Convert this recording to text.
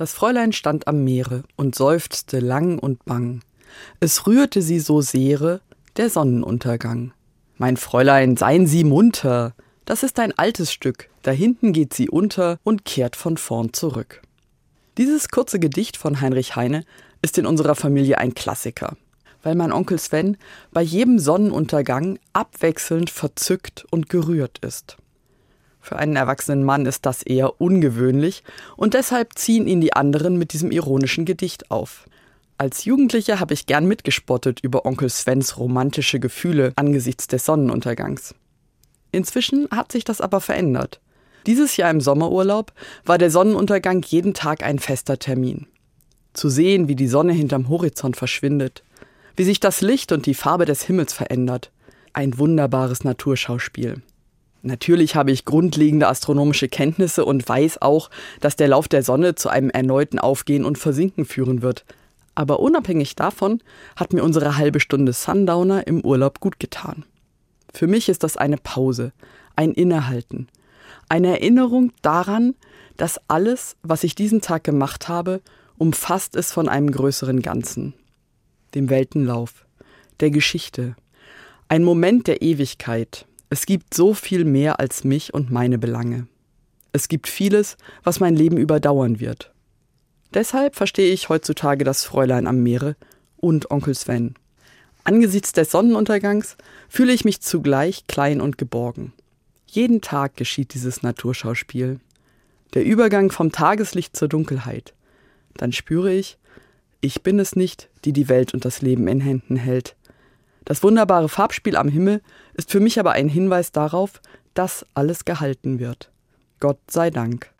Das Fräulein stand am Meere und seufzte lang und bang. Es rührte sie so sehre der Sonnenuntergang. Mein Fräulein, seien Sie munter. Das ist ein altes Stück. Da hinten geht sie unter und kehrt von vorn zurück. Dieses kurze Gedicht von Heinrich Heine ist in unserer Familie ein Klassiker, weil mein Onkel Sven bei jedem Sonnenuntergang abwechselnd verzückt und gerührt ist. Für einen erwachsenen Mann ist das eher ungewöhnlich und deshalb ziehen ihn die anderen mit diesem ironischen Gedicht auf. Als Jugendlicher habe ich gern mitgespottet über Onkel Svens romantische Gefühle angesichts des Sonnenuntergangs. Inzwischen hat sich das aber verändert. Dieses Jahr im Sommerurlaub war der Sonnenuntergang jeden Tag ein fester Termin. Zu sehen, wie die Sonne hinterm Horizont verschwindet, wie sich das Licht und die Farbe des Himmels verändert. Ein wunderbares Naturschauspiel. Natürlich habe ich grundlegende astronomische Kenntnisse und weiß auch, dass der Lauf der Sonne zu einem erneuten Aufgehen und Versinken führen wird. Aber unabhängig davon hat mir unsere halbe Stunde Sundowner im Urlaub gut getan. Für mich ist das eine Pause, ein Innehalten, eine Erinnerung daran, dass alles, was ich diesen Tag gemacht habe, umfasst ist von einem größeren Ganzen, dem Weltenlauf, der Geschichte, ein Moment der Ewigkeit, es gibt so viel mehr als mich und meine Belange. Es gibt vieles, was mein Leben überdauern wird. Deshalb verstehe ich heutzutage das Fräulein am Meere und Onkel Sven. Angesichts des Sonnenuntergangs fühle ich mich zugleich klein und geborgen. Jeden Tag geschieht dieses Naturschauspiel. Der Übergang vom Tageslicht zur Dunkelheit. Dann spüre ich, ich bin es nicht, die die Welt und das Leben in Händen hält. Das wunderbare Farbspiel am Himmel ist für mich aber ein Hinweis darauf, dass alles gehalten wird. Gott sei Dank.